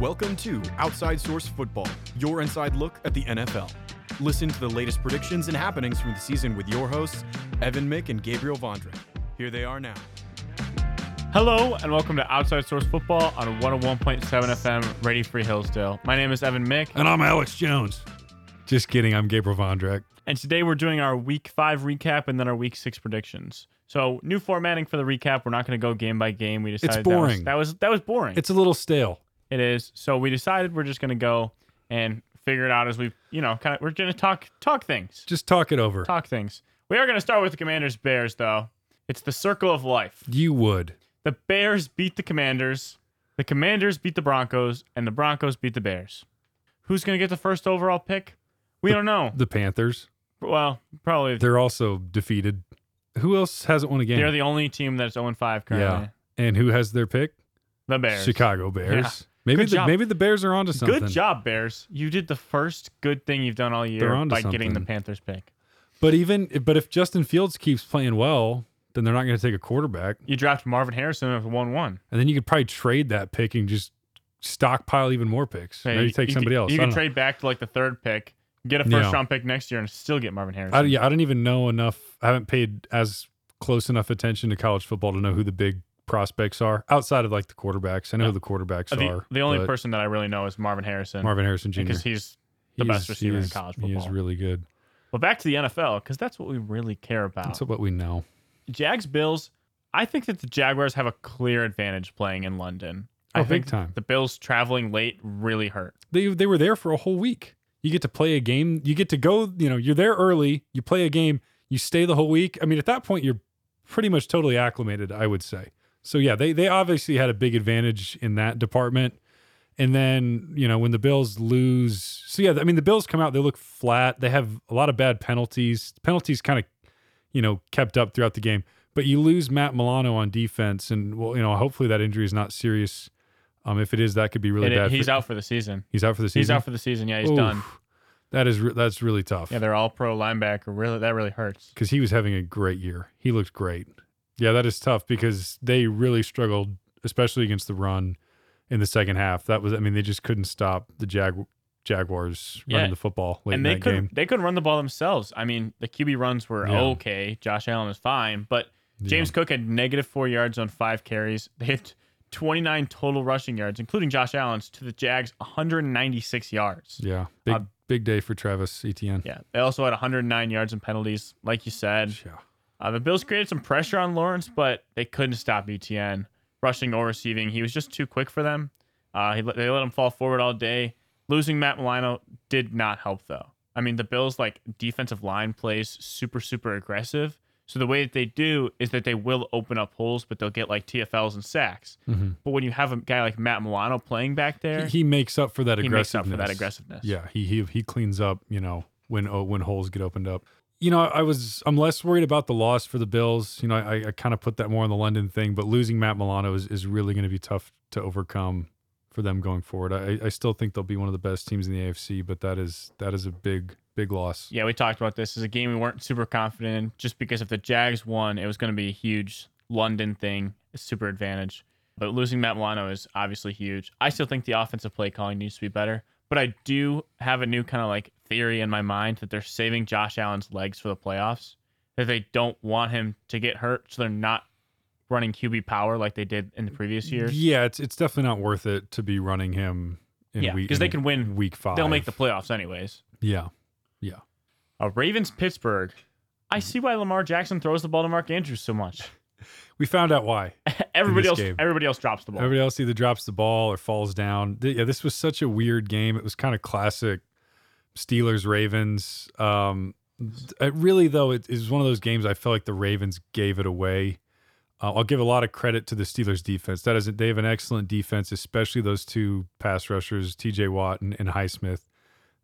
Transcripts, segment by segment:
Welcome to Outside Source Football, your inside look at the NFL. Listen to the latest predictions and happenings from the season with your hosts, Evan Mick and Gabriel Vondrak. Here they are now. Hello and welcome to Outside Source Football on 101.7 FM, Radio Free Hillsdale. My name is Evan Mick, And I'm Alex Jones. Just kidding. I'm Gabriel Vondrak. and today we're doing our Week Five recap and then our Week Six predictions. So new formatting for the recap. We're not going to go game by game. We decided it's boring. That was that was, that was boring. It's a little stale. It is. So we decided we're just going to go and figure it out as we, you know, kind of. We're going to talk talk things, Just talk it over. talk things. We are going to start with the Commanders Bears though. It's the circle of life. You would. The Bears beat the Commanders, the Commanders beat the Broncos, and the Broncos beat the Bears. Who's going to get the first overall pick? We don't know. The Panthers. Well, probably They're also defeated. Who else hasn't won a game? they're the only team that's 0 5 currently. yeah. And who has their pick? The Bears. Chicago Bears. Maybe Good the job. maybe the Bears are onto something. Good job, Bears. You did the first good thing you've done all year They're onto by getting the something. Panthers pick. But even but if Justin Fields keeps playing well, then they're not going to take a quarterback. You draft Marvin Harrison at 1 1. And then you could probably trade that pick and just stockpile even more picks. Maybe take somebody else. You I can don't know. trade back to like the third pick, get a first Yeah. round pick next year, and still get Marvin Harrison. I, yeah, I don't even know enough. I haven't paid as close enough attention to college football to know who the big prospects are outside of like the quarterbacks. I know Yeah. who the quarterbacks Uh, the, are. the only person that I really know is Marvin Harrison. Marvin Harrison Jr. because he's the He best receiver in college He is really good. Well, back to the NFL because that's what we really care about. That's what we know. Jags Bills. I think that the Jaguars have a clear advantage playing in London. I Oh, think big time. the Bills traveling late really hurt. They they were there for a whole week. You get to play a game. You get to go. You know, you're there early. You play a game. You stay the whole week. I mean, at that point, you're pretty much totally acclimated. I would say. So yeah, they they obviously had a big advantage in that department. And then you know when the Bills lose, so yeah, I mean the Bills come out. They look flat. They have a lot of bad penalties. Penalties kind of, you know, kept up throughout the game. But you lose Matt Milano on defense, and well, you know, hopefully that injury is not serious. Um, if it is, that could be really it- bad. he's for, out for the season. He's out for the season. He's out for the season. Yeah, he's Oof. done. That is re- that's really tough. Yeah, they're all pro linebacker. Really, that really hurts. because he was having a great year. He looked great. Yeah, that is tough because they really struggled, especially against the run in the second half. That was, I mean, they just couldn't stop the Jag Jaguars Yeah. running the football late and in they that could game. they couldn't run the ball themselves. I mean, the QB runs were Yeah. okay. Josh Allen was fine, but James Cook had negative four yards on five carries. They had 29 total rushing yards, including Josh Allen's, to the Jags 196 yards. Yeah, big Uh, big day for Travis Etienne. Yeah, they also had 109 yards in penalties, like you said. Yeah. Uh, the Bills created some pressure on Lawrence, but they couldn't stop Etienne rushing or receiving. He was just too quick for them. Uh, he, they let him fall forward all day. Losing Matt Milano did not help, though. I mean, the Bills' like defensive line plays super, super aggressive. So the way that they do is that they will open up holes, but they'll get like TFLs and sacks. Mhm. But when you have a guy like Matt Milano playing back there, He, he makes up for that aggressiveness. he makes up for that aggressiveness. Yeah, he he he cleans up, you know, when oh, when holes get opened up. You know, I was I'm less worried about the loss for the Bills. You know, I, I kind of put that more on the London thing, but losing Matt Milano is, is really going to be tough to overcome for them going forward. I, I still think they'll be one of the best teams in the AFC, but that is that is a big big loss. Yeah, we talked about this as a game we weren't super confident in just because if the Jags won, it was going to be a huge London thing, a super advantage. But losing Matt Milano is obviously huge. I still think the offensive play calling needs to be better, but I do have a new kind of like theory in my mind that they're saving Josh Allen's legs for the playoffs, that they don't want him to get hurt, so they're not running QB power like they did in the previous years. Yeah, it's it's definitely not worth it to be running him in Yeah, week 'cause they can win. week five. They'll make the playoffs anyways. yeah. Yeah. Uh, Ravens Pittsburgh. I see why Lamar Jackson throws the ball to Mark Andrews so much. We found out why. everybody else game. everybody else drops the ball. Everybody else either drops the ball or falls down. Yeah, this was such a weird game. It was kind of classic Steelers Ravens. Um, it really though, it is one of those games I feel like the Ravens gave it away. Uh, I'll give a lot of credit to the Steelers defense. That is, they have an excellent defense, especially those two pass rushers, T.J. Watt and, and Highsmith.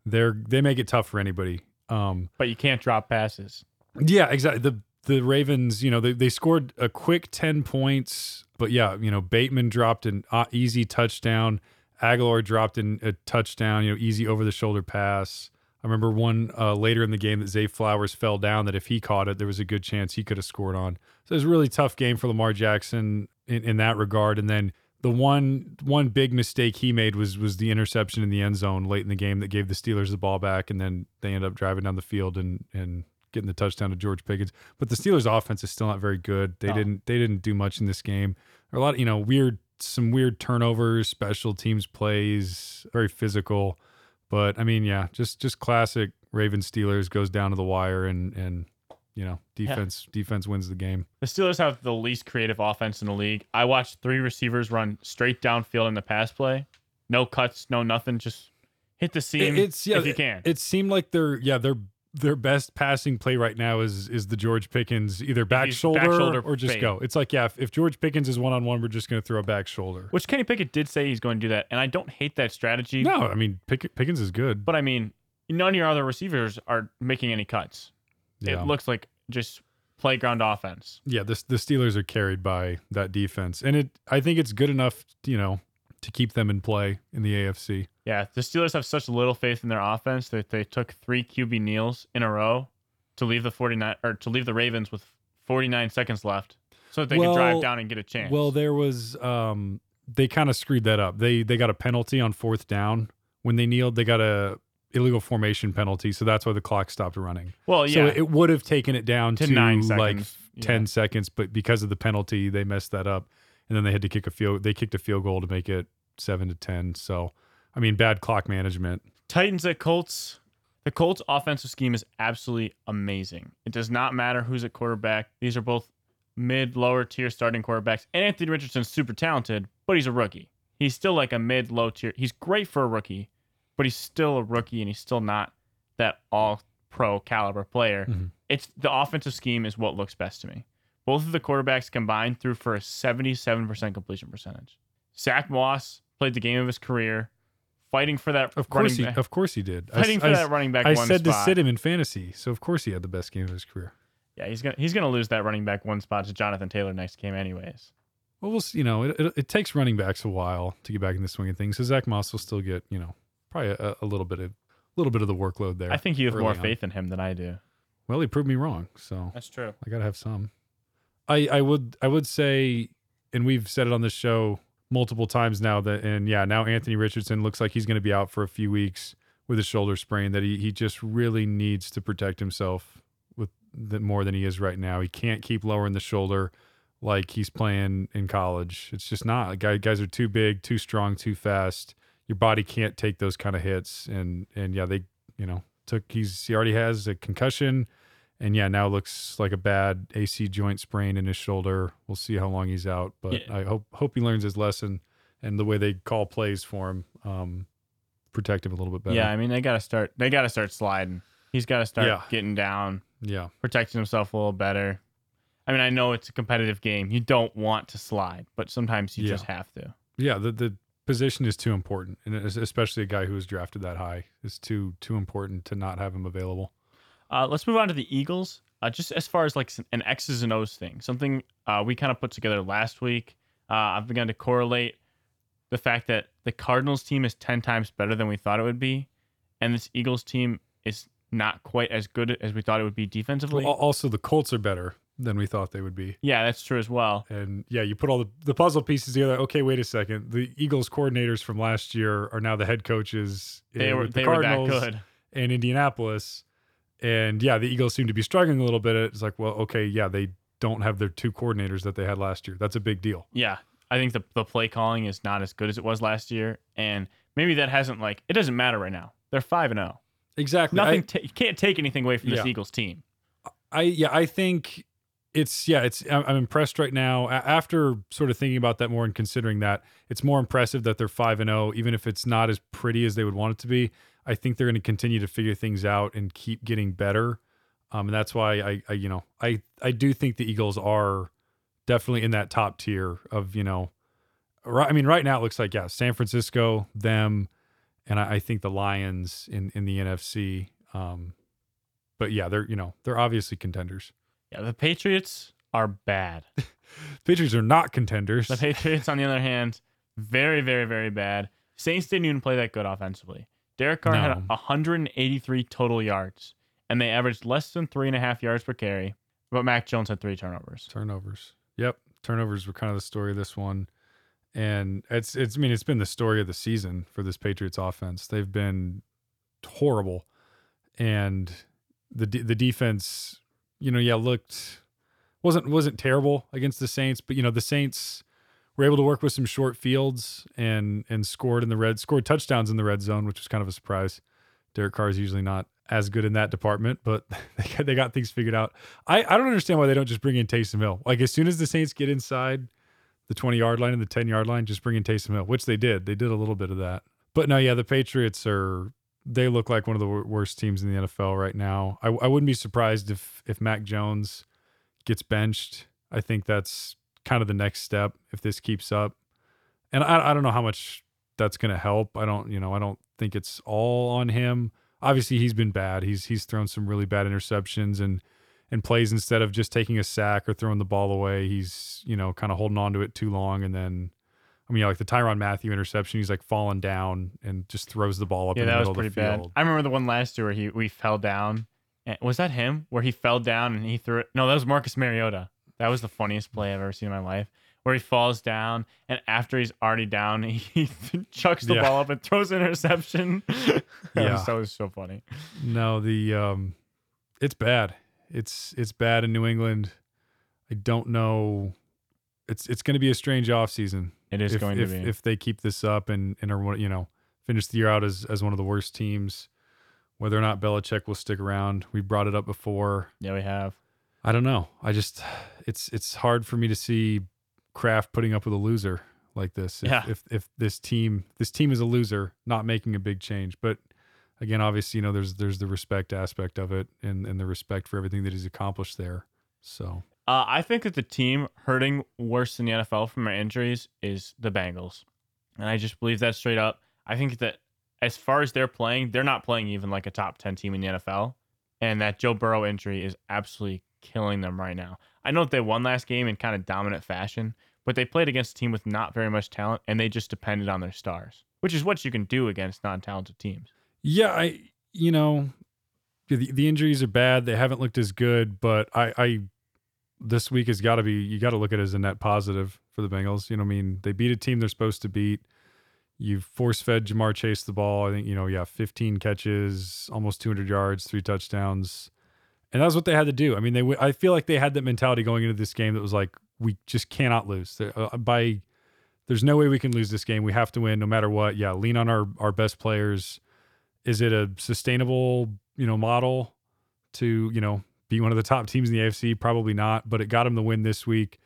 They're they make it tough for anybody. Um, but you can't drop passes. yeah, exactly. The the Ravens, you know, they, they scored a quick 10 points, but yeah, you know, Bateman dropped an uh, easy touchdown. Agholor dropped in a touchdown, you know, easy over the shoulder pass. I remember one uh, later in the game that Zay Flowers fell down that if he caught it, there was a good chance he could have scored on. So it was a really tough game for Lamar Jackson in, in that regard. And then the one one big mistake he made was was the interception in the end zone late in the game that gave the Steelers the ball back, and then they end up driving down the field and and getting the touchdown to George Pickens. But the Steelers' offense is still not very good. They No. didn't they didn't do much in this game. A lot, of, you know, weird some weird turnovers, special teams plays, very physical. But I mean, yeah, just just classic Ravens Steelers goes down to the wire and and you know defense defense wins the game. The Steelers have the least creative offense in the league. I watched three receivers run straight downfield in the pass play. No cuts, no nothing. Just hit the seam It- it's yeah, if you can. It seemed like they're yeah their their best passing play right now is is the George Pickens either back shoulder, back shoulder or just fade. go. It's like yeah, if, if George Pickens is one on one, we're just going to throw a back shoulder. Which Kenny Pickett did say he's going to do that, and I don't hate that strategy. No, I mean Pick, Pickens is good. But I mean, none of your other receivers are making any cuts. yeah. It looks like just playground offense. yeah, this the Steelers are carried by that defense, and it I think it's good enough, you know, to keep them in play in the AFC. Yeah, the Steelers have such little faith in their offense that they took three QB kneels in a row to leave the 49 or to leave the Ravens with 49 seconds left so that they Well- could drive down and get a chance. Well, there was um they kind of screwed that up. They they got a penalty on fourth down when they kneeled. They got a illegal formation penalty, so that's why the clock stopped running. well, yeah, So it would have taken it down To to, nine like seconds, yeah. 10 seconds, but because of the penalty, they messed that up. And then they had to kick a field they kicked a field goal to make it 7 to 10. So, I mean, bad clock management. Titans at Colts. The Colts offensive scheme is absolutely amazing. It does not matter who's at quarterback. These are both mid, lower tier starting quarterbacks. And Anthony Richardson's super talented, but he's a rookie. He's still like a mid, low tier. He's great for a rookie, but he's still a rookie and he's still not that all pro caliber player. Mhm. It's the offensive scheme is what looks best to me. Both of the quarterbacks combined threw for a 77% completion percentage. Zack Moss played the game of his career, fighting for that Of course running he back of course he did. I, fighting for I- that running back I one said to sit him in fantasy, so of course he had the best game of his career. Yeah, he's gonna he's gonna lose that running back one spot to Jonathan Taylor next game, anyways. Well, we'll see, you know, it, it, it takes running backs a while to get back in the swing of things. So Zack Moss will still get, you know, probably a, a little bit of little bit of the workload there. I think you have early more on. faith in him than I do. Well, he proved me wrong, so That's true. I gotta have some. I I would I would say, and we've said it on this show multiple times now that, and yeah, now Anthony Richardson looks like he's going to be out for a few weeks with a shoulder sprain. That he he just really needs to protect himself with the, more than he is right now. He can't keep lowering the shoulder like he's playing in college. It's just not. Guy, guys are too big, too strong, too fast. Your body can't take those kind of hits. And and yeah, they you know took he's he already has a concussion. And yeah, now it looks like a bad AC joint sprain in his shoulder. We'll see how long he's out, but Yeah. I hope hope he learns his lesson and the way they call plays for him, um, protect him a little bit better. Yeah, I mean they gotta start they gotta start sliding. He's gotta start Yeah. getting down, yeah, protecting himself a little better. I mean, I know it's a competitive game. You don't want to slide, but sometimes you Yeah. just have to. yeah. The the position is too important, and especially a guy who was drafted that high is too too important to not have him available. Uh, let's move on to the Eagles. Uh, just as far as like an X's and O's thing, something uh, we kind of put together last week. Uh, I've begun to correlate the fact that the Cardinals team is 10 times better than we thought it would be, and this Eagles team is not quite as good as we thought it would be defensively. Al- Also, the Colts are better than we thought they would be. yeah, that's true as well. And yeah, you put all the, the puzzle pieces together. Okay, wait a second. The Eagles coordinators from last year are now the head coaches They in- were the they were that Cardinals good. in Indianapolis. And yeah, the Eagles seem to be struggling a little bit. It's like, well, okay, yeah, they don't have their two coordinators that they had last year. That's a big deal. Yeah, I think the the play calling is not as good as it was last year, and maybe that hasn't like it doesn't matter right now. They're five and zero. Exactly. Nothing. ta- you can't take anything away from this Eagles team. I yeah, I think it's yeah, it's I'm, I'm impressed right now. After sort of thinking about that more and considering that, it's more impressive that they're five and zero, even if it's not as pretty as they would want it to be. I think they're going to continue to figure things out and keep getting better. Um, and that's why I, I you know I I do think the Eagles are definitely in that top tier of you know, right. I mean, right now it looks like yeah, San Francisco, them, and I, I think the Lions in in the NFC. Um, but yeah, they're you know they're obviously contenders. Yeah, the Patriots are bad. Patriots are not contenders. The Patriots, on the other hand, very, very, very bad. Saints didn't even play that good offensively. Derek Carr had 183 total yards, and they averaged less than three and a half yards per carry. But Mac Jones had three turnovers. Turnovers. Yep, turnovers were kind of the story of this one. And it's it's I mean it's been the story of the season for this Patriots offense. They've been horrible, and the the defense, you know, yeah, looked wasn't wasn't terrible against the Saints, but you know the Saints were able to work with some short fields and and scored in the red scored touchdowns in the red zone, which was kind of a surprise. Derek Carr is usually not as good in that department, but they got, they got things figured out. I, I don't understand why they don't just bring in Taysom Hill. Like as soon as the Saints get inside the 20 yard line and the 10 yard line, just bring in Taysom Hill, which they did. They did a little bit of that. But no, yeah, the Patriots are they look like one of the worst teams in the NFL right now. I, I wouldn't be surprised if if Mac Jones gets benched. I think that's kind of the next step if this keeps up. And I, I don't know how much that's going to help. I don't, you know, I don't think it's all on him. Obviously, he's been bad. He's he's thrown some really bad interceptions and and plays instead of just taking a sack or throwing the ball away. He's you know kind of holding on to it too long and then. I mean, like the Tyrann Mathieu interception, he's like falling down and just throws the ball up yeah, in the that was middle pretty bad. I remember the one last year where he we fell down. And- Was that him? Where he fell down and he threw it? No, that was Marcus Mariota. That was the funniest play I've ever seen in my life. Where he falls down and after he's already down, he, chucks the Yeah. ball up and throws an interception. that, Yeah. was, that was so funny. No, the um it's bad. It's it's bad in New England. I don't know. It's it's going to be a strange offseason It is if going if, to be. if they keep this up and and are you know finish the year out as as one of the worst teams. Whether or not Belichick will stick around, we brought it up before. yeah, we have. I don't know. I just it's it's hard for me to see Kraft putting up with a loser like this. If, Yeah. if if this team this team is a loser, not making a big change. But again, obviously, you know, there's there's the respect aspect of it and and the respect for everything that he's accomplished there. So Uh, I think that the team hurting worse than the NFL from their injuries is the Bengals. And I just believe that straight up. I think that as far as they're playing, they're not playing even like a top 10 team in the NFL. And that Joe Burrow injury is absolutely killing them right now. I know that they won last game in kind of dominant fashion, but they played against a team with not very much talent and they just depended on their stars, which is what you can do against non talented teams. yeah, I you know the the injuries are bad. They haven't looked as good, but I I this week has got to be you got to look at it as a net positive for the Bengals. You know, I mean, they beat a team they're supposed to beat. You force fed Ja'Marr Chase the ball. I think you know, yeah, 15 catches, almost 200 yards, three touchdowns, and that's what they had to do. I mean, they I feel like they had that mentality going into this game that was like, we just cannot lose. Uh, by there's no way we can lose this game. We have to win no matter what. Yeah, lean on our our best players. Is it a sustainable you know model to you know be one of the top teams in the AFC? Probably not, but it got them the win this week.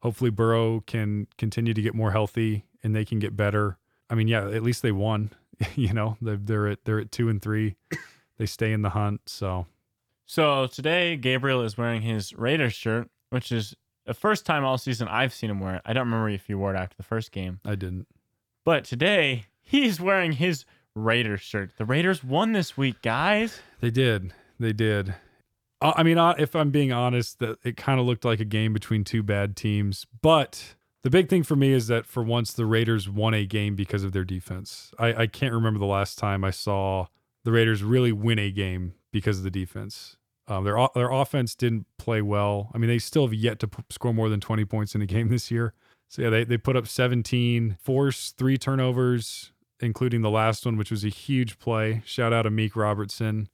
Hopefully, Burrow can continue to get more healthy and they can get better. I mean, yeah, at least they won. you know, they're, they're at they're at two and three. They stay in the hunt. So So today, Gabriel is wearing his Raiders shirt, which is the first time all season I've seen him wear it. I don't remember if he wore it after the first game. I didn't. But today, he's wearing his Raiders shirt. The Raiders won this week, guys. They did. They did. Uh, I mean, uh, if I'm being honest, that it kind of looked like a game between two bad teams. But the big thing for me is that for once the Raiders won a game because of their defense. I, I can't remember the last time I saw the Raiders really win a game because of the defense. Um, their their offense didn't play well. I mean, they still have yet to p- score more than 20 points in a game this year. So yeah, they they put up 17, forced three turnovers, including the last one, which was a huge play. Shout out to Amik Robertson,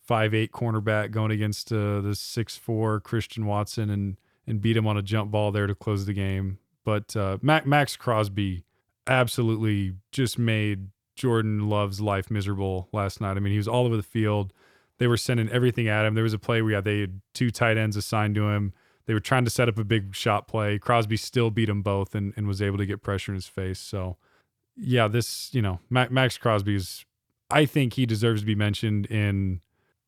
five eight cornerback going against uh, the six four Christian Watson and and beat him on a jump ball there to close the game. But uh, Maxx Crosby absolutely just made Jordan Love's life miserable last night. I mean, he was all over the field. They were sending everything at him. There was a play where yeah, they had two tight ends assigned to him. They were trying to set up a big shot play. Crosby still beat them both and, and was able to get pressure in his face. So, yeah, this, you know, Ma- Maxx Crosby is, I think he deserves to be mentioned in,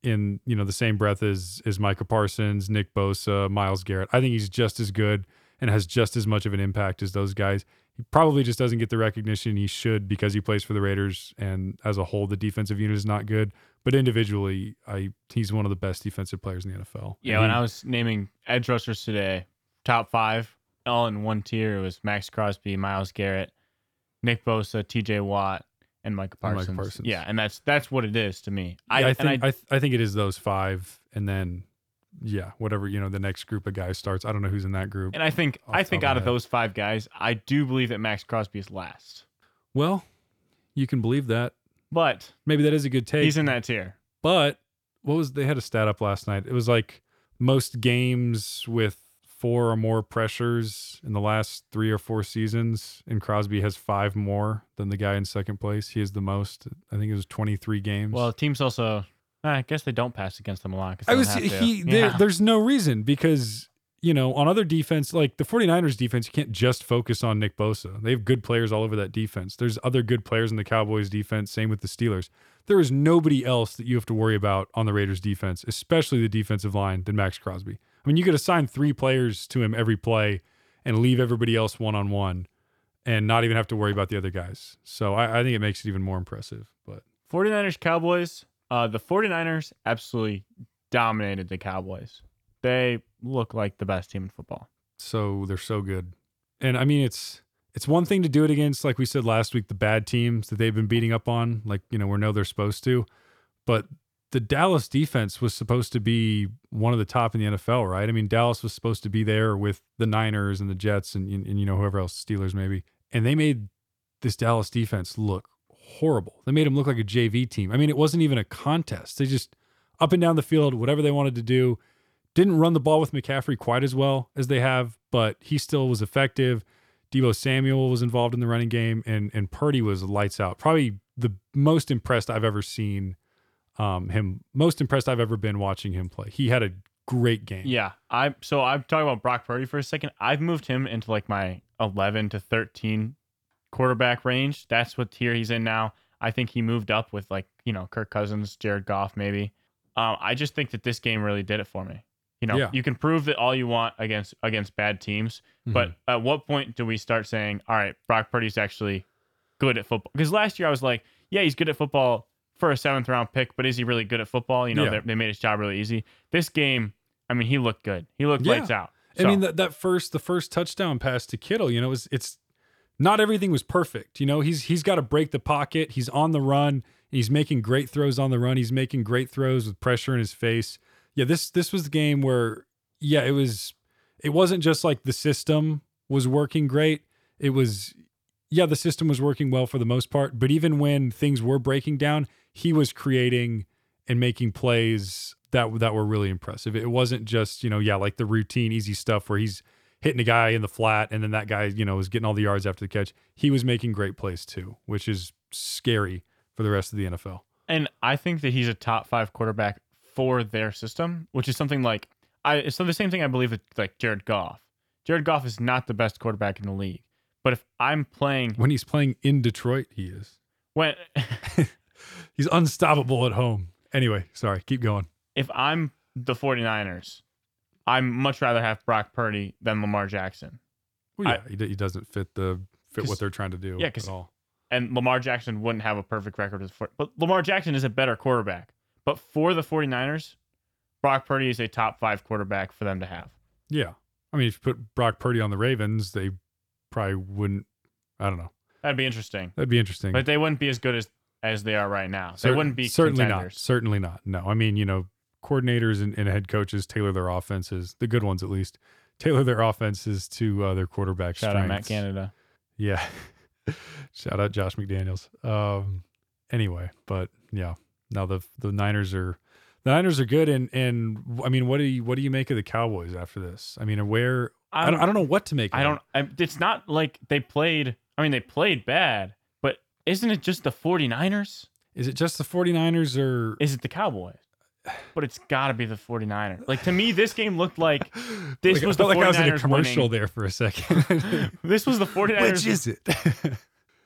in, you know, the same breath as, as Micah Parsons, Nick Bosa, Myles Garrett. I think he's just as good and has just as much of an impact as those guys. He probably just doesn't get the recognition he should because he plays for the Raiders and as a whole, the defensive unit is not good. But individually, I he's one of the best defensive players in the NFL. Yeah, And when he- I was naming edge rushers today, top five, all in one tier, it was Maxx Crosby, Myles Garrett, Nick Bosa, T.J. Watt, and Micah And Parsons. Micah Parsons. Yeah, and that's that's what it is to me. I, I and think I, th- I think it is those five, and then yeah, whatever you know the next group of guys starts. I don't know who's in that group. And I think I think out of those five guys, I do believe that Maxx Crosby is last. Well, you can believe that. But Maybe that is a good take. he's in that tier. But what was they had a stat up last night? It was like most games with four or more pressures in the last three or four seasons, and Crosby has five more than the guy in second place. He has the most. I think it was twenty three games. Well, teams also. I guess they don't pass against them a lot. 'cause I was have to. he. There, Yeah. There's no reason because you know on other defense like the 49ers defense, you can't just focus on Nick Bosa. They have good players all over that defense. There's other good players in the Cowboys defense. Same with the Steelers. There is nobody else that you have to worry about on the Raiders defense, especially the defensive line, than Maxx Crosby. I mean, you could assign three players to him every play and leave everybody else one on one, and not even have to worry about the other guys. So I, I think it makes it even more impressive. But 49ers Cowboys. Uh, the 49ers absolutely dominated the Cowboys. They look like the best team in football. so they're so good. And I mean, it's it's one thing to do it against, like we said last week, the bad teams that they've been beating up on, like you know, we know they're supposed to. But the Dallas defense was supposed to be one of the top in the NFL, right? I mean, Dallas was supposed to be there with the Niners and the Jets and, and, and you know whoever else, Steelers maybe, and they made this Dallas defense look horrible. They made them look like a JV team. I mean, it wasn't even a contest. They just up and down the field, whatever they wanted to do. Didn't run the ball with McCaffrey quite as well as they have, but he still was effective. Deebo Samuel was involved in the running game, and and Purdy was lights out. Probably the most impressed I've ever seen um, him. Most impressed I've ever been watching him play. He had a great game. Yeah, I so I'm talking about Brock Purdy for a second. I've moved him into like my 11 to 13 quarterback range. That's what tier he's in now. I think he moved up with like you know Kirk Cousins, Jared Goff, maybe. Um, I just think that this game really did it for me. You know, Yeah. you can prove that all you want against against bad teams, Mhm. but at what point do we start saying, all right, Brock Purdy's actually good at football? Because last year I was like, yeah, he's good at football for a seventh round pick, but is he really good at football? You know, Yeah. they, they made his job really easy. This game, I mean, he looked good. He looked Yeah. lights out. I mean that that first the first touchdown pass to Kittle, you know, it's it's not everything was perfect. You know, he's he's got to break the pocket. He's on the run. He's making great throws on the run. He's making great throws with pressure in his face. Yeah, this this was the game where yeah, it was it wasn't just like the system was working great. It was yeah, the system was working well for the most part, but even when things were breaking down, he was creating and making plays that that were really impressive. It wasn't just, you know, yeah, like the routine easy stuff where he's hitting a guy in the flat and then that guy, you know, was getting all the yards after the catch. He was making great plays too, which is scary for the rest of the NFL. and I think that he's a top five quarterback for their system, which is something like I. So the same thing I believe with like Jared Goff. Jared Goff is not the best quarterback in the league, but if I'm playing When he's playing in Detroit, he is. when He's unstoppable at home. Anyway, sorry, keep going. if I'm the 49ers, I'm much rather have Brock Purdy than Lamar Jackson. Well, I- yeah, he, he doesn't fit the fit what they're trying to do yeah, at all. And Lamar Jackson wouldn't have a perfect record four, but Lamar Jackson is a better quarterback. But for the 49ers, Brock Purdy is a top five quarterback for them to have. Yeah. I mean, if you put Brock Purdy on the Ravens, they probably wouldn't. I don't know. That'd be interesting. That'd be interesting. But they wouldn't be as good as as they are right now. They Cer- wouldn't be certainly not. Certainly not. No, I mean, you know, coordinators and, and head coaches tailor their offenses, the good ones at least, tailor their offenses to uh, their quarterback Shout out Matt. Canada. Yeah. Shout out Josh McDaniels. Um. Anyway, but yeah, now the the Niners are the Niners are good, and and I mean, what do you what do you make of the Cowboys after this? I mean, where I don't, um, I don't know what to make. Of I don't. I, it's not like they played. I mean, they played bad, but isn't it just the 49ers? Is it just the 49ers or Is it the Cowboys? But it's got to be the 49ers. Like to me, this game looked like this Like, was the like I was in a commercial winning. there for a second. this was the 49ers. Which is it?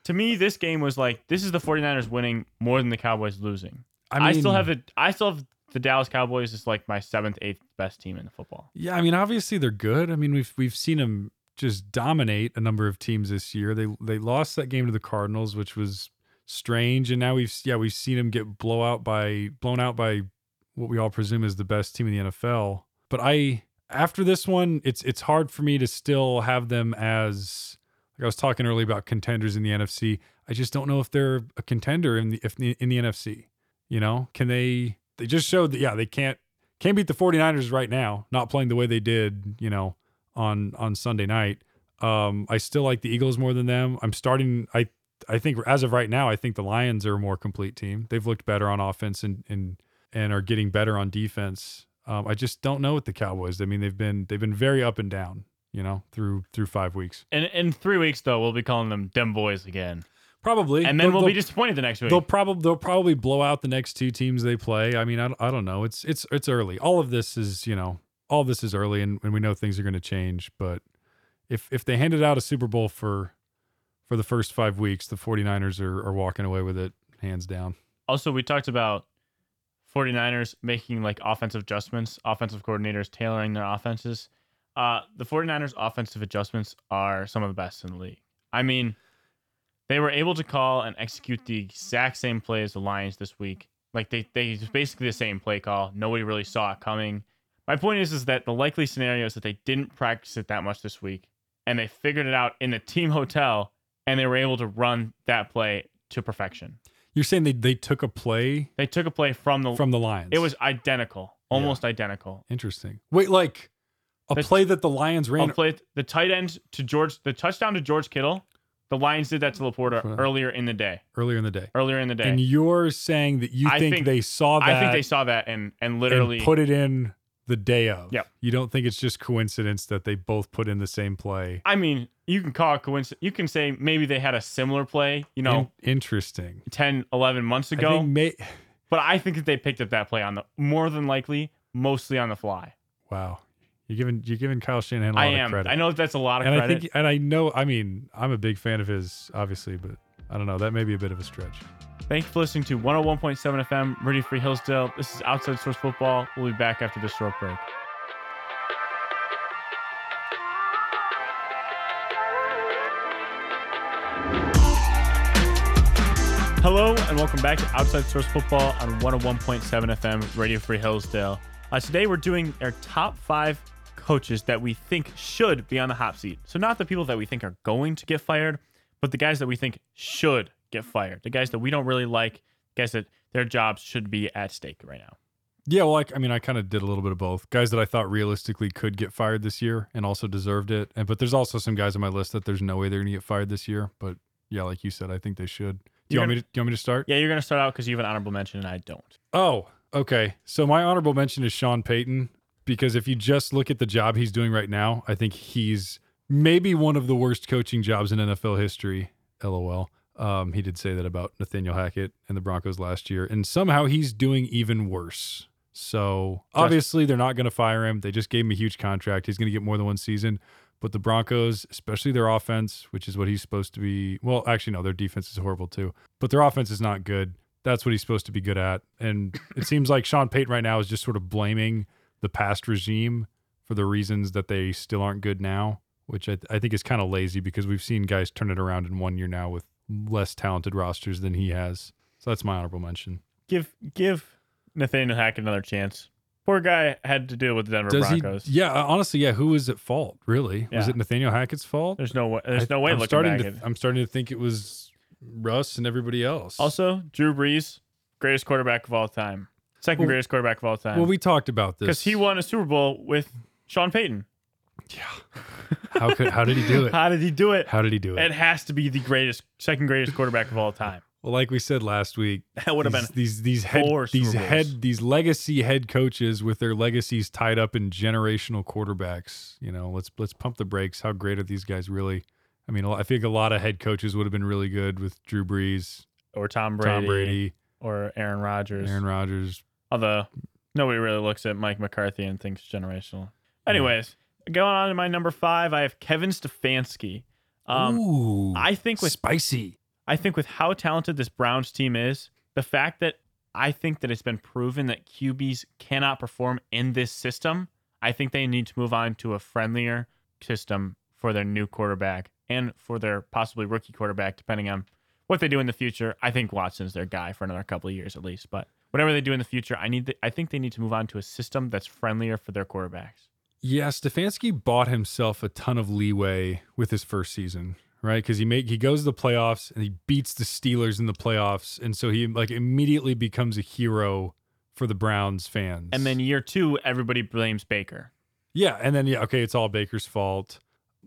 to me, this game was like this is the 49ers winning more than the Cowboys losing. I, I, still have it. I still have the Dallas Cowboys as like my seventh, eighth best team in the football. Yeah, I mean, obviously they're good. I mean, we've we've seen them just dominate a number of teams this year. They they lost that game to the Cardinals, which was strange, and now we've yeah we've seen them get blow out by blown out by what we all presume is the best team in the NFL. But I after this one, it's it's hard for me to still have them as like I was talking earlier about contenders in the NFC. I just don't know if they're a contender in the if in the NFC. You know, can they? They just showed that yeah they can't can't beat the 49ers right now, not playing the way they did, you know, on on Sunday night. Um, I still like the Eagles more than them. I'm starting I I think as of right now, I think the Lions are a more complete team. They've looked better on offense and and and are getting better on defense. Um, I just don't know with the Cowboys. I mean, they've been they've been very up and down, you know, through through five weeks. And in three weeks though, we'll be calling them dem boys again, Probably, and then They'll- we'll be disappointed the next week. They'll probably they'll probably blow out the next two teams they play. I mean, I, I don't know. It's it's it's early. All of this is you know all of this is early, and, and we know things are going to change. But if if they handed out a Super Bowl for for the first five weeks, the 49ers are, are walking away with it hands down. Also, we talked about 49ers making like offensive adjustments, offensive coordinators tailoring their offenses. Uh, the 49ers offensive adjustments are some of the best in the league. I mean, they were able to call and execute the exact same play as the Lions this week. Like they they it's basically the same play call. Nobody really saw it coming. My point is is that the likely scenario is that they didn't practice it that much this week and they figured it out in the team hotel and they were able to run that play to perfection. You're saying they they took a play They took a play from the from the Lions. it was identical, almost identical. interesting. Wait, like a The- play that the Lions ran. I'll play the tight end to George, the touchdown to George Kittle. The Lions did that to LaPorta Right. earlier in the day. earlier in the day. Earlier in the day, And you're saying that you think, think- they saw that I think they saw that and and literally and put it in the day of. Yep. You don't think it's just coincidence that they both put in the same play? I mean, you can call it coincidence. You can say maybe they had a similar play, you know, In- interesting. 10, 11 months I ago. think may- but I think that they picked up that play on the more than likely, mostly on the fly. wow. You're giving you're giving Kyle Shanahan a lot I of credit. I know that's a lot of and credit. I think and I know I mean, I'm a big fan of his, obviously, but I don't know. That may be a bit of a stretch. Thank you for listening to 101.7 FM, Radio Free Hillsdale. This is Outside Source Football. We'll be back after this short break. Hello and welcome back to Outside Source Football on 101.7 FM, Radio Free Hillsdale. Uh, today we're doing our top five coaches that we think should be on the hot seat. So not the people that we think are going to get fired, but the guys that we think should get fired. The guys that we don't really like, guys that their jobs should be at stake right now. Yeah, well, like I mean, I kind of did a little bit of both. Guys that I thought realistically could get fired this year and also deserved it, and but there's also some guys on my list that there's no way they're gonna get fired this year. But yeah, like you said, I think they should. Do you You're want me to? Do you want me to start? Yeah, you're gonna start out because you have an honorable mention and I don't. Oh, okay. So my honorable mention is Sean Payton because if you just look at the job he's doing right now, I think he's maybe one of the worst coaching jobs in NFL history. LOL. Um, he did say that about Nathaniel Hackett and the Broncos last year, and somehow he's doing even worse. So obviously they're not going to fire him. They just gave him a huge contract. He's going to get more than one season. But the Broncos, especially their offense, which is what he's supposed to be. Well, actually, no, their defense is horrible too. But their offense is not good. That's what he's supposed to be good at. And it seems like Sean Payton right now is just sort of blaming the past regime for the reasons that they still aren't good now, which I, I think is kind of lazy because we've seen guys turn it around in one year now with less talented rosters than he has. So that's my honorable mention. Give give Nathaniel Hackett another chance. Poor guy had to deal with the Denver Does Broncos. he? Yeah, uh, honestly, yeah. Who was at fault? Really? Was Yeah. it Nathaniel Hackett's fault? There's no way. There's no way I'm looking starting back. to. at- I'm starting to think it was Russ and everybody else. also, Drew Brees, greatest quarterback of all time, second Well- greatest quarterback of all time. well, we talked about this because he won a Super Bowl with Sean Payton. Yeah. How could? How did he do it? How did he do it? How did he do it? It has to be the greatest, second greatest quarterback of all time. Well, like we said last week, That would have these, been these these head four these head these legacy head coaches with their legacies tied up in generational quarterbacks. You know, let's let's pump the brakes. How great are these guys really? I mean, I think a lot of head coaches would have been really good with Drew Brees, or Tom Brady, Tom Brady, or Aaron Rodgers. Aaron Rodgers. Although nobody really looks at Mike McCarthy and thinks generational. Anyways, going on to my number five, I have Kevin Stefanski. Um, Ooh, I think with spicy. I think with how talented this Browns team is, the fact that I think that it's been proven that QBs cannot perform in this system, I think they need to move on to a friendlier system for their new quarterback and for their possibly rookie quarterback, depending on what they do in the future. I think Watson's their guy for another couple of years at least, but whatever they do in the future, I need. The, I think they need to move on to a system that's friendlier for their quarterbacks. Yeah, Stefanski bought himself a ton of leeway with his first season, right? Because he make he goes to the playoffs and he beats the Steelers in the playoffs, and so he like immediately becomes a hero for the Browns fans. And then year two, everybody blames Baker. Yeah, and then yeah, okay, it's all Baker's fault.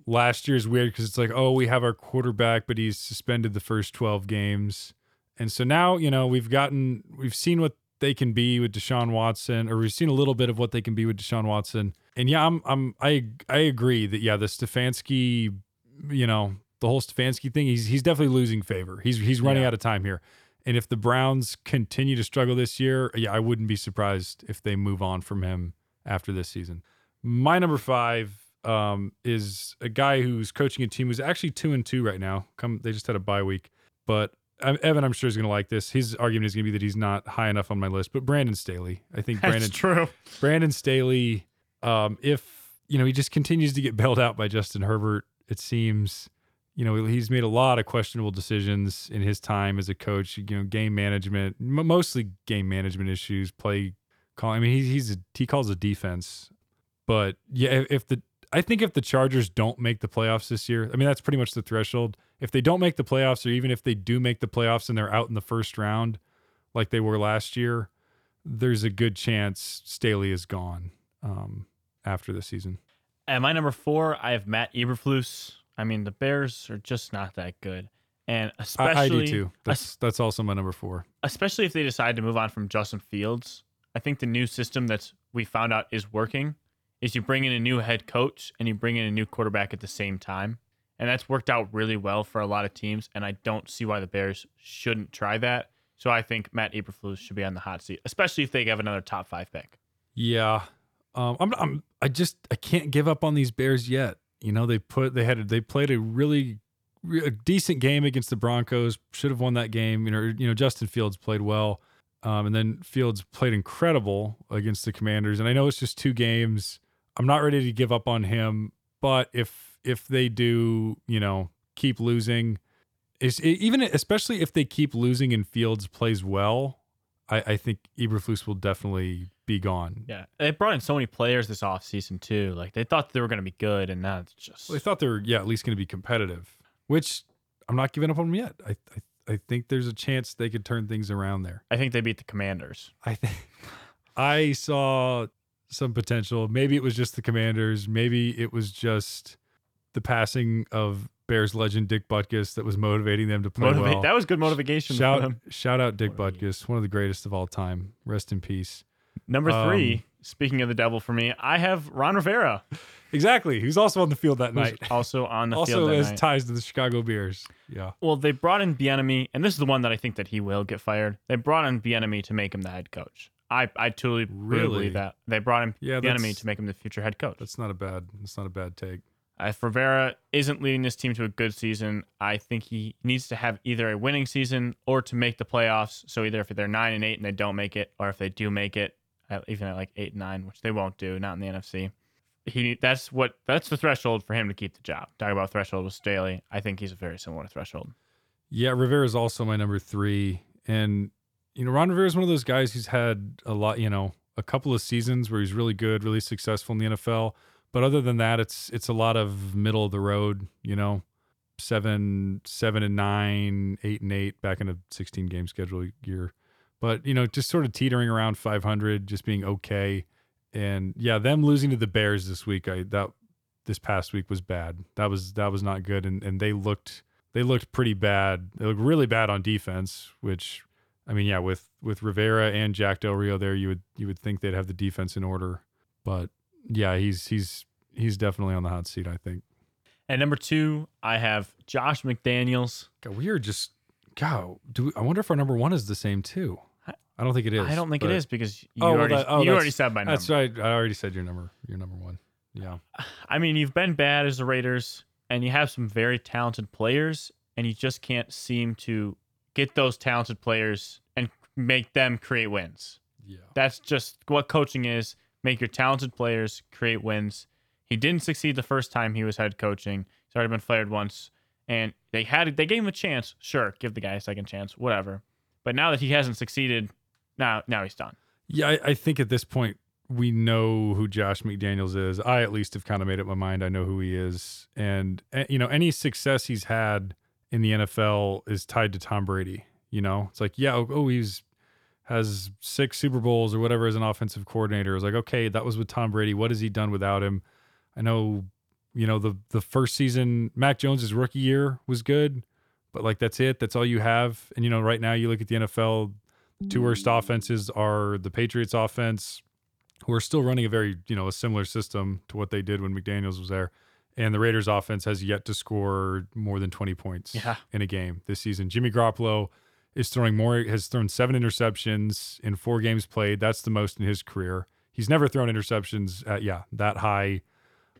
Last year's weird because it's like, oh, we have our quarterback, but he's suspended the first twelve games, and so now you know we've gotten we've seen what they can be with Deshaun Watson, or we've seen a little bit of what they can be with Deshaun Watson. And yeah, I'm I'm I I agree that yeah, the Stefanski, you know, the whole Stefanski thing, he's he's definitely losing favor. He's he's running Yeah. out of time here. And if the Browns continue to struggle this year, yeah, I wouldn't be surprised if they move on from him after this season. My number five um, is a guy who's coaching a team who's actually two and two right now. Come, they just had a bye week, but Evan, I'm sure is going to like this. His argument is going to be that he's not high enough on my list. But Brandon Staley, I think That's Brandon true. Brandon Staley, um, if you know he just continues to get bailed out by Justin Herbert, it seems. You know he's made a lot of questionable decisions in his time as a coach. You know, game management, m- mostly game management issues, play calling. I mean, he's he's a, he calls a defense, but yeah, if the I think if the Chargers don't make the playoffs this year, I mean that's pretty much the threshold. If they don't make the playoffs, or even if they do make the playoffs and they're out in the first round, like they were last year, there's a good chance Staley is gone um, after the season. At my number four, I have Matt Eberflus. I mean, the Bears are just not that good, and especially I do too. That's that's also my number four. especially if they decide to move on from Justin Fields. I think the new system that we found out is working is you bring in a new head coach and you bring in a new quarterback at the same time. And that's worked out really well for a lot of teams. And I don't see why the Bears shouldn't try that. So I think Matt Eberflus should be on the hot seat, especially if they have another top five pick. Yeah, um, I'm, I'm I just I can't give up on these Bears yet. You know they put they had they played a really a decent game against the Broncos. Should have won that game. You know you know Justin Fields played well. Um, and then Fields played incredible against the Commanders. And I know it's just two games. I'm not ready to give up on him, but if if they do, you know, keep losing, is even especially if they keep losing and Fields plays well, I, I think Eberflus will definitely be gone. Yeah. They brought in so many players this offseason, too. Like they thought they were going to be good, and now it's just. Well, they thought they were, yeah, at least going to be competitive, which I'm not giving up on them yet. I, I I think there's a chance they could turn things around there. I think they beat the Commanders. I think I saw some potential. Maybe it was just the Commanders. Maybe it was just the passing of Bears legend Dick Butkus that was motivating them to play Motivate. well. That was good motivation shout them. shout out Dick What Butkus, one of the greatest of all time. Rest in peace. Number three, Um, speaking of the devil for me, I have Ron Rivera, Exactly. Who's also on the field that night. also on the Also field that has night. ties to the Chicago Bears. Yeah. well, they brought in Bieniemy, and this is the one that I think that he will get fired. They brought in Bieniemy to make him the head coach. I, I truly really believe that they brought him Yeah, Bieniemy that's- to make him the future head coach. That's not a bad that's not a bad take. Uh, if Rivera isn't leading this team to a good season, I think he needs to have either a winning season or to make the playoffs. So either if they're nine and eight and they don't make it, or if they do make it, even at like eight and nine, which they won't do, not in the NFC. He that's what that's the threshold for him to keep the job. Talk about threshold with Staley. I think he's a very similar threshold. Yeah, Rivera is also my number three. And, you know, Ron Rivera is one of those guys who's had a lot, you know, a couple of seasons where he's really good, really successful in the NFL. But other than that, it's it's a lot of middle of the road, you know, seven, seven and nine, eight and eight back in a 16 game schedule year. But, you know, just sort of teetering around 500, just being okay. And yeah, them losing to the Bears this week, I that this past week was bad. That was that was not good. And and they looked they looked pretty bad. They looked really bad on defense, which I mean, yeah, with with Rivera and Jack Del Rio there, you would you would think they'd have the defense in order. But yeah, he's he's he's definitely on the hot seat, I think. And number two, I have Josh McDaniels. God, we are just God, do we, I wonder if our number one is the same too? I don't think it is. I don't think but- it is because you Oh, well, already that- oh, you already said my number. That's right. I already said your number. Your number one. Yeah. I mean, you've been bad as the Raiders, and you have some very talented players, and you just can't seem to get those talented players and make them create wins. Yeah. That's just what coaching is. Make your talented players create wins. He didn't succeed the first time he was head coaching. He's already been fired once, and they had they gave him a chance. Sure, give the guy a second chance, whatever. But now that he hasn't succeeded, now now he's done. Yeah, I, I think at this point we know who Josh McDaniels is. I at least have kind of made up my mind. I know who he is, and eh, you know any success he's had in the NFL is tied to Tom Brady. You know, it's like yeah, oh, oh he's has six Super Bowls or whatever as an offensive coordinator. It was like, okay, that was with Tom Brady. What has he done without him? I know, you know, the the first season, Mac Jones's rookie year was good, but like that's it. That's all you have. And you know, right now you look at the NFL, the two worst mm. offenses are the Patriots offense, who are still running a very, you know, a similar system to what they did when McDaniels was there. And the Raiders offense has yet to score more than 20 points Yeah. in a game this season. Jimmy Garoppolo is throwing more, has thrown seven interceptions in four games played. That's the most in his career. He's never thrown interceptions at, yeah, that high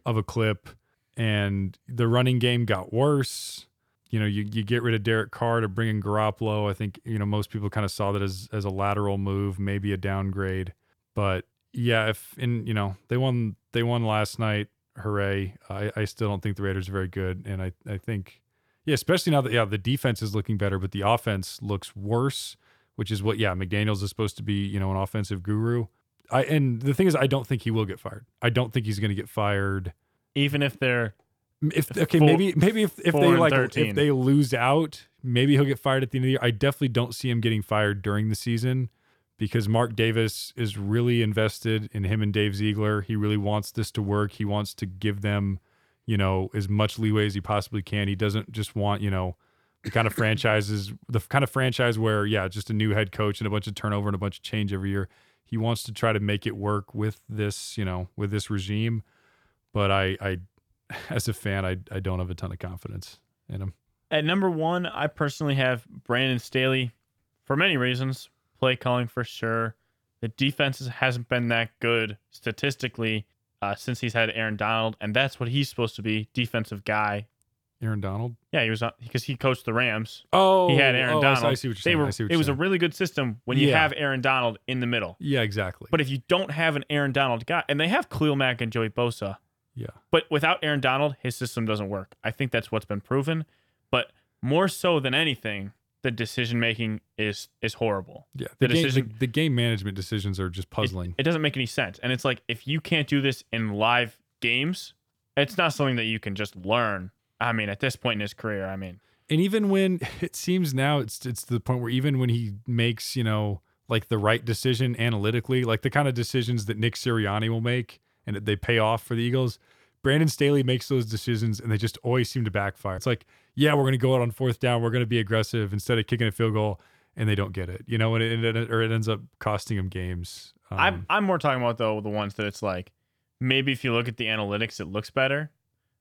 of a clip. And the running game got worse. You know, you, you get rid of Derek Carr to bring in Garoppolo. I think, you know, most people kind of saw that as, as a lateral move, maybe a downgrade. But yeah, if in you know they won they won last night, hooray! I, I still don't think the Raiders are very good, and I I think yeah, especially now that yeah the defense is looking better, but the offense looks worse, which is what yeah McDaniels is supposed to be you know an offensive guru. I and the thing is I don't think he will get fired. I don't think he's going to get fired. Even if they're If okay, Four- maybe maybe if, if they like 13. if they lose out, maybe he'll get fired at the end of the year. I definitely don't see him getting fired during the season because Mark Davis is really invested in him and Dave Ziegler. He really wants this to work. He wants to give them, you know, as much leeway as he possibly can. He doesn't just want, you know, the kind of franchises, the kind of franchise where, yeah, just a new head coach and a bunch of turnover and a bunch of change every year. He wants to try to make it work with this, you know, with this regime. But I, I, as a fan, I, I don't have a ton of confidence in him. At number one, I personally have Brandon Staley for many reasons. Play calling for sure. The defense hasn't been that good statistically uh, since he's had Aaron Donald, and that's what he's supposed to be defensive guy. Aaron Donald. Yeah, he was on because he coached the Rams. Oh, He had Aaron oh, Donald. I see what you're They saying. were. I see what it was a really good system when you Yeah. have Aaron Donald in the middle. yeah, exactly. But if you don't have an Aaron Donald guy, and they have Khalil Mack and Joey Bosa, yeah, but without Aaron Donald, his system doesn't work. I think that's what's been proven. But more so than anything, the decision making is is horrible. yeah. The The, game, decision- the game management decisions are just It- puzzling. It, doesn't make any sense. And it's like if you can't do this in live games, it's not something that you can just learn. I mean, at this point in his career, I mean, and even when it seems now it's it's to the point where even when he makes you know like the right decision analytically like the kind of decisions that nick sirianni will make and they pay off for the eagles brandon staley makes those decisions and they just always seem to backfire it's like yeah we're going to go out on fourth down we're going to be aggressive instead of kicking a field goal and they don't get it you know and it, it, or it ends up costing them games um, I'm I'm more talking about though the ones that it's like maybe if you look at the analytics, it looks better,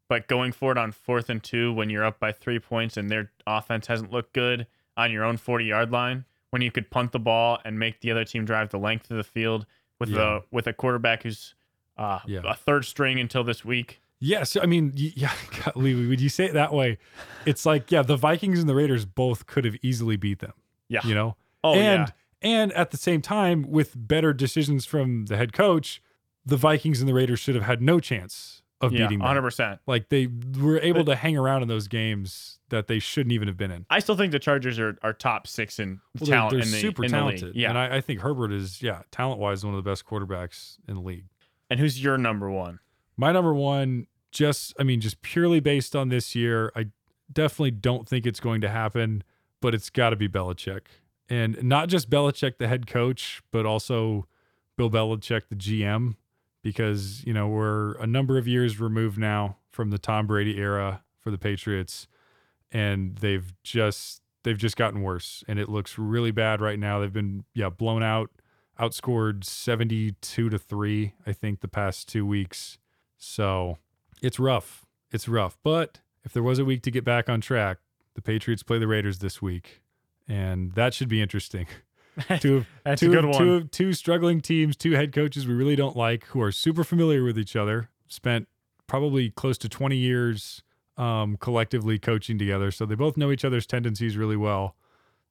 but going forward on fourth and two when you're up by three points and their offense hasn't looked good on your own 40 yard line, when you could punt the ball and make the other team drive the length of the field with Yeah. the with a quarterback who's uh, Yeah. a third string until this week. Yeah, so I mean, yeah, golly, would you say it that way? It's like, yeah, the Vikings and the Raiders both could have easily beat them. Yeah. You know? Oh and yeah. and at the same time, with better decisions from the head coach, the Vikings and the Raiders should have had no chance of Yeah, beating them. 100%. Like they were able to hang around in those games that they shouldn't even have been in. I still think the Chargers are, are top six in Well, they're- talent they're, in the super in the talented. league. Yeah. And I, I think Herbert is, yeah, talent wise, one of the best quarterbacks in the league. and who's your number one? My number one, just I mean, just purely based on this year, I definitely don't think it's going to happen, but it's got to be Belichick, and not just Belichick, the head coach, but also Bill Belichick, the GM, because you know we're a number of years removed now from the Tom Brady era for the Patriots, and they've just they've just gotten worse, and it looks really bad right now. They've been yeah blown out, outscored seventy two to three, I think, the past two weeks. So it's rough. It's rough. But if there was a week to get back on track, the Patriots play the Raiders this week. And that should be interesting. two, That's two, a good one. Two, two struggling teams, two head coaches we really don't like, who are super familiar with each other, spent probably close to 20 years um, collectively coaching together. So they both know each other's tendencies really well.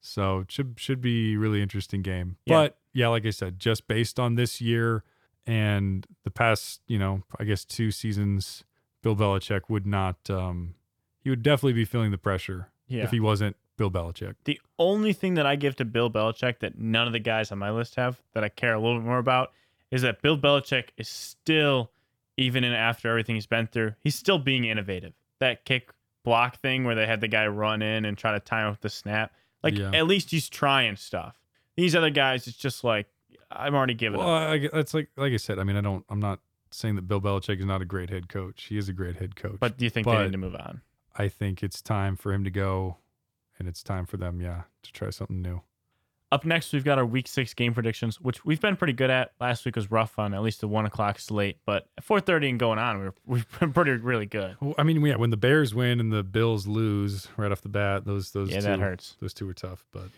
So it should should be a really interesting game. Yeah. But yeah, like I said, just based on this year and the past, you know, I guess two seasons, Bill Belichick would not um he would definitely be feeling the pressure Yeah. if he wasn't Bill Belichick. The only thing that I give to Bill Belichick that none of the guys on my list have that I care a little bit more about is that Bill Belichick is still, even in after everything he's been through, he's still being innovative. That kick block thing where they had the guy run in and try to time up the snap, like Yeah. at least he's trying stuff. These other guys, it's just like I'm already giving Well, up. I, that's like like I said. I mean, I don't. I'm not saying that Bill Belichick is not a great head coach. He is a great head coach. But do you think they need to move on? I think it's time for him to go, and it's time for them, yeah, to try something new. Up next, we've got our week six game predictions, which we've been pretty good at. Last week was rough on at least the one o'clock slate, but at 4:30 and going on, we're, we've been pretty really good. Well, I mean, yeah, when the Bears win and the Bills lose right off the bat, those those yeah, two, that hurts. Those two were tough, but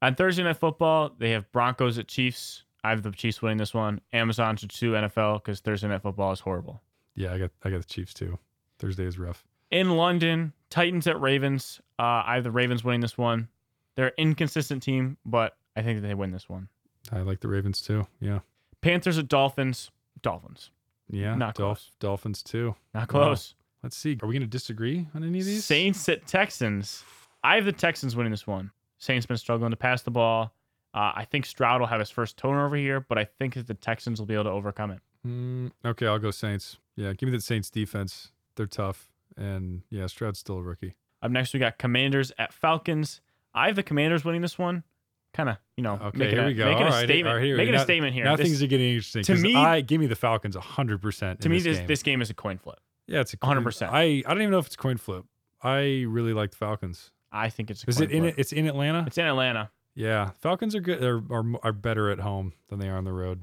On Thursday Night Football, they have Broncos at Chiefs. I have the Chiefs winning this one. Amazon should sue NFL because Thursday Night Football is horrible. yeah, I got I got the Chiefs too. Thursday is rough. In London, Titans at Ravens. Uh, I have the Ravens winning this one. They're an inconsistent team, but I think that they win this one. I like the Ravens too. Yeah, Panthers at Dolphins. Dolphins. yeah, Not Dolph- close. Dolphins too. Not Wow. close. Let's see. Are we going to disagree on any of these? Saints at Texans. I have the Texans winning this one. Saints been struggling to pass the ball. Uh, I think Stroud will have his first turnover here, but I think that the Texans will be able to overcome it. Mm, okay, I'll go Saints. Yeah, give me the Saints defense. They're tough, and yeah, Stroud's still a rookie. Up next, we got Commanders at Falcons. I have the Commanders winning this one. Kind of, you know, Okay, making, here a, we go. making All a right, statement. right, here making go. a statement here. Now This- things are getting interesting. To me- I give me the Falcons hundred percent. to me, this, this game. this game is a coin flip. yeah, it's a 100%. I I don't even know if it's coin flip. I really like the Falcons. I think it's a Is coin it in it? It's in Atlanta. It's in Atlanta. Yeah, Falcons are good. Are, are are better at home than they are on the road.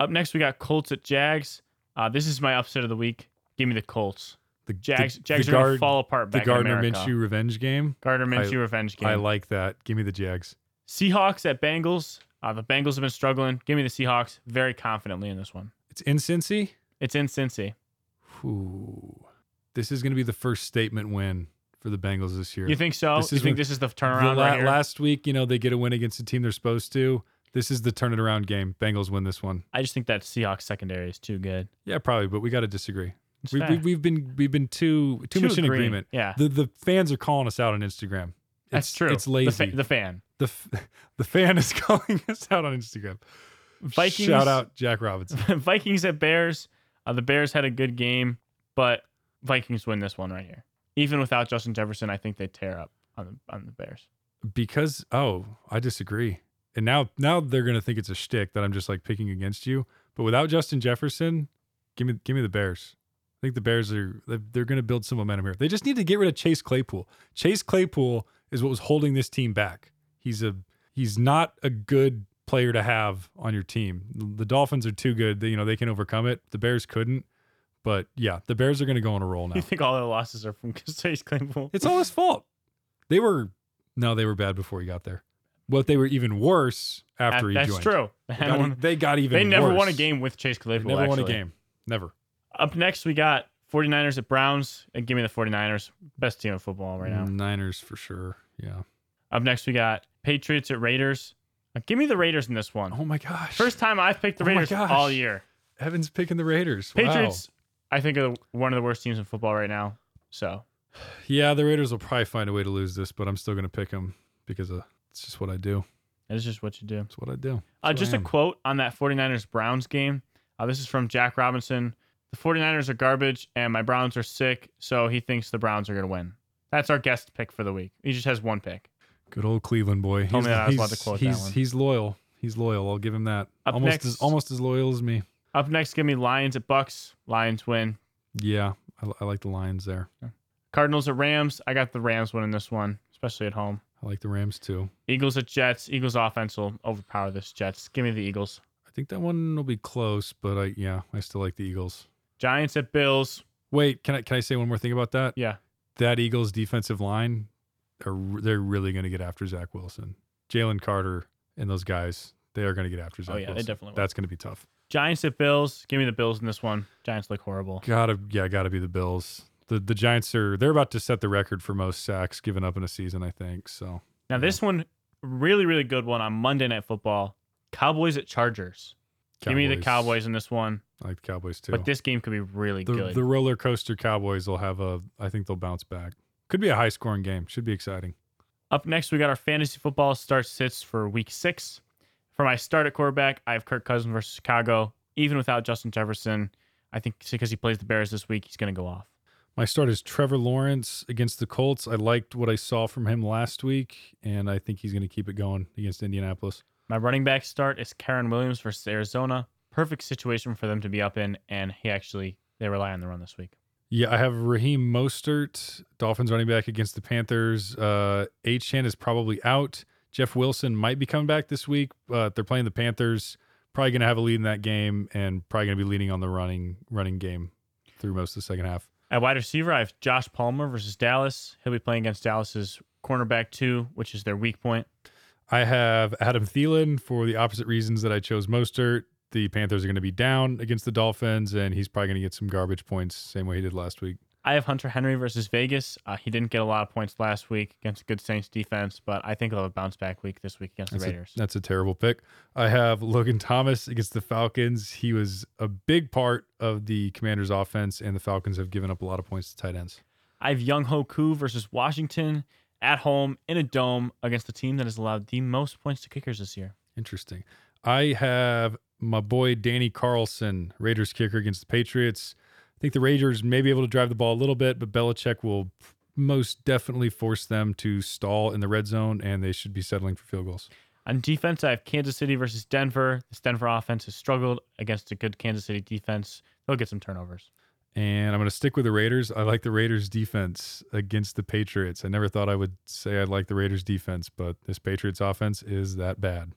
Up next, we got Colts at Jags. Uh, this is my upset of the week. Give me the Colts. The Jags. the, Jags the are gonna fall apart the Gardner. Minshew revenge game. Gardner Minshew revenge game. I like that. Give me the Jags. Seahawks at Bengals. Uh, the Bengals have been struggling. Give me the Seahawks very confidently in this one. It's in Cincy. It's in Cincy. Ooh. This is going to be the first statement win for the Bengals this year. You think so? This you is think this is the The turnaround la- right here? last week, you know, they get a win against the team they're supposed to. This is the turn it around game. Bengals win this one. I just think that Seahawks secondary is too good. Yeah, probably, but we got to disagree. It's We, we've been we've been too too Too much in agreement. Yeah, The the fans are calling us out on Instagram. that's true. It's The, lazy. fa- the fan. the f- the fan is calling us out on Instagram. Vikings. Shout out Jack Robinson. Vikings at Bears. Uh, the Bears had a good game, but Vikings win this one right here. Even without Justin Jefferson, I think they tear up on the on the Bears. because oh, I disagree. And now now they're gonna think it's a shtick that I'm just like picking against you. But without Justin Jefferson, give me give me the Bears. I think the Bears are they're, they're gonna build some momentum here. They just need to get rid of Chase Claypool. Chase Claypool is what was holding this team back. He's a he's not a good player to have on your team. The Dolphins are too good. They, you know they can overcome it. The Bears couldn't. But yeah, the Bears are gonna go on a roll now. You think all their losses are from Chase Claypool? It's all his fault. They were no, they were bad before he got there. But they were even worse after he joined. That's joined. true. They They, got, they got even. they never worse. won a game with Chase They Claypool. never won a game. Never. Up next, we got 49ers at Browns. And give me the 49ers. Best team of football right now. Niners for sure. Yeah. Up next, we got Patriots at Raiders. Uh, give me the Raiders in this one. Oh my gosh. First time I've picked the Oh Raiders gosh. all year. Evan's picking the Raiders. Wow. Patriots, I think, are one of the worst teams in football right now. So Yeah, the Raiders will probably find a way to lose this, but I'm still going to pick them because of, it's just what I do. it's just what you do. It's what I do. Uh, just I a quote on that 49ers Browns game. Uh, this is from Jack Robinson. The 49ers are garbage and my Browns are sick, so he thinks the Browns are going to win. That's our guest pick for the week. He just has one pick. Good old Cleveland boy. Told me that he's, about to quote that he's, he's loyal. He's loyal. I'll give him that. Up almost next- as almost as loyal as me. Up next, give me Lions at Bucs. Lions win. Yeah, I, I like the Lions there. Cardinals at Rams. I got the Rams winning this one, especially at home. I like the Rams too. Eagles at Jets. Eagles offense will overpower this Jets. Give me the Eagles. I think that one will be close, but I yeah, I still like the Eagles. Giants at Bills. Wait, can I can I say one more thing about that? Yeah. That Eagles defensive line, are they're really going to get after Zach Wilson, Jalen Carter, and those guys. They are going to get after Zach Oh, yeah, they Wilson. definitely will. That's going to be tough. Giants at Bills. Give me the Bills in this one. Giants look horrible. Gotta yeah, gotta be the Bills. The the Giants are they're about to set the record for most sacks given up in a season. I think so. Now this one, really, really good one on Monday Night Football. Cowboys at Chargers. Give me the Cowboys in this one. I like the Cowboys too. But this game could be really the, good. the roller coaster Cowboys will have a. I think they'll bounce back. Could be a high scoring game. Should be exciting. Up next, we got our fantasy football start sits for week six. For my start at quarterback, I have Kirk Cousins versus Chicago. Even without Justin Jefferson, I think because he plays the Bears this week, he's going to go off. My start is Trevor Lawrence against the Colts. I liked what I saw from him last week, and I think he's going to keep it going against Indianapolis. My running back start is Kyren Williams versus Arizona. Perfect situation for them to be up in, and he actually they rely on the run this week. Yeah, I have Raheem Mostert, Dolphins running back against the Panthers. Uh, Achane is probably out. Jeff Wilson might be coming back this week, but they're playing the Panthers. Probably going to have a lead in that game, and probably going to be leading on the running running game through most of the second half. At wide receiver, I have Josh Palmer versus Dallas. He'll be playing against Dallas's cornerback two, which is their weak point. I have Adam Thielen for the opposite reasons that I chose Mostert. The Panthers are going to be down against the Dolphins, and he's probably going to get some garbage points, same way he did last week. I have Hunter Henry versus Vegas. Uh, he didn't get a lot of points last week against a good Saints defense, but I think he'll have a bounce back week this week against that's the Raiders. A, that's a terrible pick. I have Logan Thomas against the Falcons. He was a big part of the Commanders' offense, and the Falcons have given up a lot of points to tight ends. I have Younghoe Koo versus Washington at home in a dome against the team that has allowed the most points to kickers this year. Interesting. I have my boy Danny Carlson, Raiders kicker against the Patriots. I think the Raiders may be able to drive the ball a little bit, but Belichick will most definitely force them to stall in the red zone, and they should be settling for field goals. On defense, I have Kansas City versus Denver. This Denver offense has struggled against a good Kansas City defense. They'll get some turnovers. And I'm going to stick with the Raiders. I like the Raiders defense against the Patriots. I never thought I would say I like the Raiders defense, but this Patriots offense is that bad.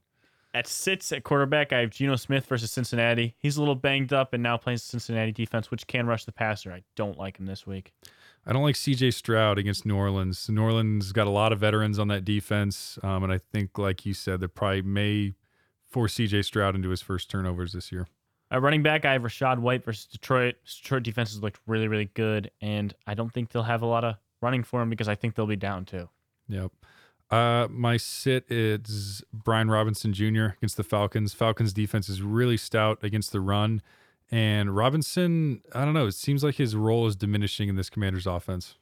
At six at quarterback, I have Geno Smith versus Cincinnati. He's a little banged up and now playing Cincinnati defense, which can rush the passer. I don't like him this week. I don't like CJ Stroud against New Orleans. New Orleans got a lot of veterans on that defense. Um, and I think, like you said, they probably may force CJ Stroud into his first turnovers this year. At running back, I have Rachaad White versus Detroit. Detroit defense has looked really, really good. And I don't think they'll have a lot of running for him because I think they'll be down too. Yep. Uh, my sit is Brian Robinson Jr. against the Falcons. Falcons defense is really stout against the run. And Robinson, I don't know, it seems like his role is diminishing in this commander's offense.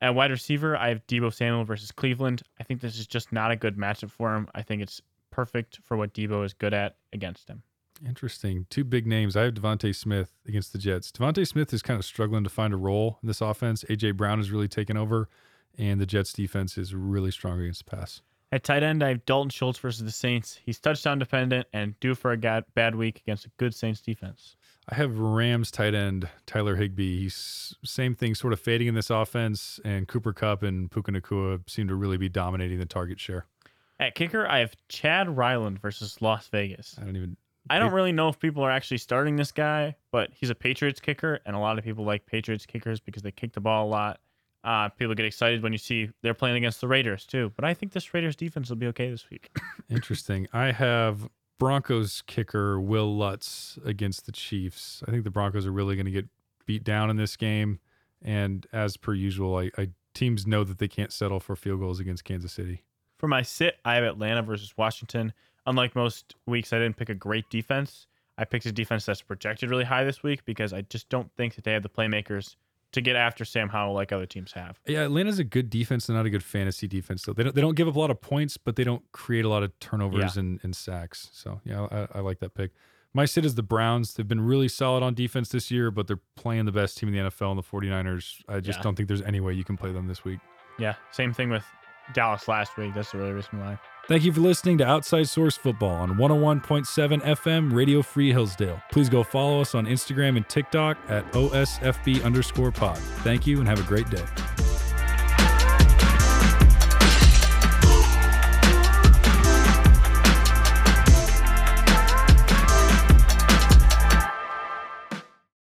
At wide receiver, I have Deebo Samuel versus Cleveland. I think this is just not a good matchup for him. I think it's perfect for what Deebo is good at against him. Interesting. Two big names. I have DeVonta Smith against the Jets. DeVonta Smith is kind of struggling to find a role in this offense. AJ Brown is really taken over and the Jets defense is really strong against the pass. At tight end, I have Dalton Schultz versus the Saints. He's touchdown dependent and due for a bad week against a good Saints defense. I have Rams tight end Tyler Higbee. He's same thing, sort of fading in this offense, and Cooper Kupp and Puka Nacua seem to really be dominating the target share. At kicker, I have Chad Ryland versus Las Vegas. I don't even. I don't really know if people are actually starting this guy, but he's a Patriots kicker, and a lot of people like Patriots kickers because they kick the ball a lot. Uh, people get excited when you see they're playing against the Raiders too. But I think this Raiders defense will be okay this week. Interesting. I have Broncos kicker Wil Lutz against the Chiefs. I think the Broncos are really going to get beat down in this game. And as per usual, I, I teams know that they can't settle for field goals against Kansas City. For my sit, I have Atlanta versus Washington. Unlike most weeks, I didn't pick a great defense. I picked a defense that's projected really high this week because I just don't think that they have the playmakers to get after Sam Howell like other teams have. Yeah, Atlanta's a good defense and not a good fantasy defense. So they don't they don't give up a lot of points, but they don't create a lot of turnovers yeah. and, and sacks. So yeah, I, I, like that pick. My sit is the Browns. They've been really solid on defense this year, but they're playing the best team in the NFL and the 49ers. I just yeah. don't think there's any way you can play them this week. Yeah, same thing with Dallas last week. That's the really reason why. Thank you for listening to Outside Source Football on 101.7 FM Radio Free Hillsdale. Please go follow us on Instagram and TikTok at OSFB underscore pod. Thank you and have a great day.